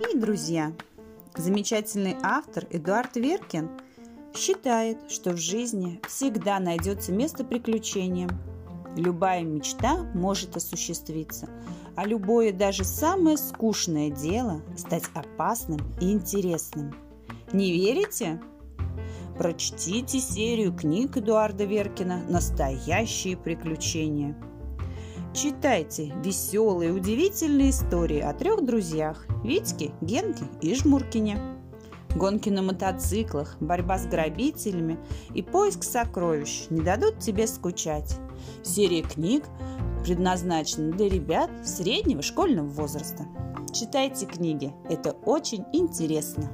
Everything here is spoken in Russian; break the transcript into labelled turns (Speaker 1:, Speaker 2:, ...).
Speaker 1: Дорогие друзья, замечательный автор Эдуард Веркин считает, что в жизни всегда найдется место приключениям. Любая мечта может осуществиться, а любое, даже самое скучное дело стать опасным и интересным. Не верите? Прочтите серию книг Эдуарда Веркина «Настоящие приключения». Читайте веселые, удивительные истории о трех друзьях – Витьке, Генке и Жмуркине. Гонки на мотоциклах, борьба с грабителями и поиск сокровищ не дадут тебе скучать. Серия книг предназначена для ребят среднего школьного возраста. Читайте книги, это очень интересно.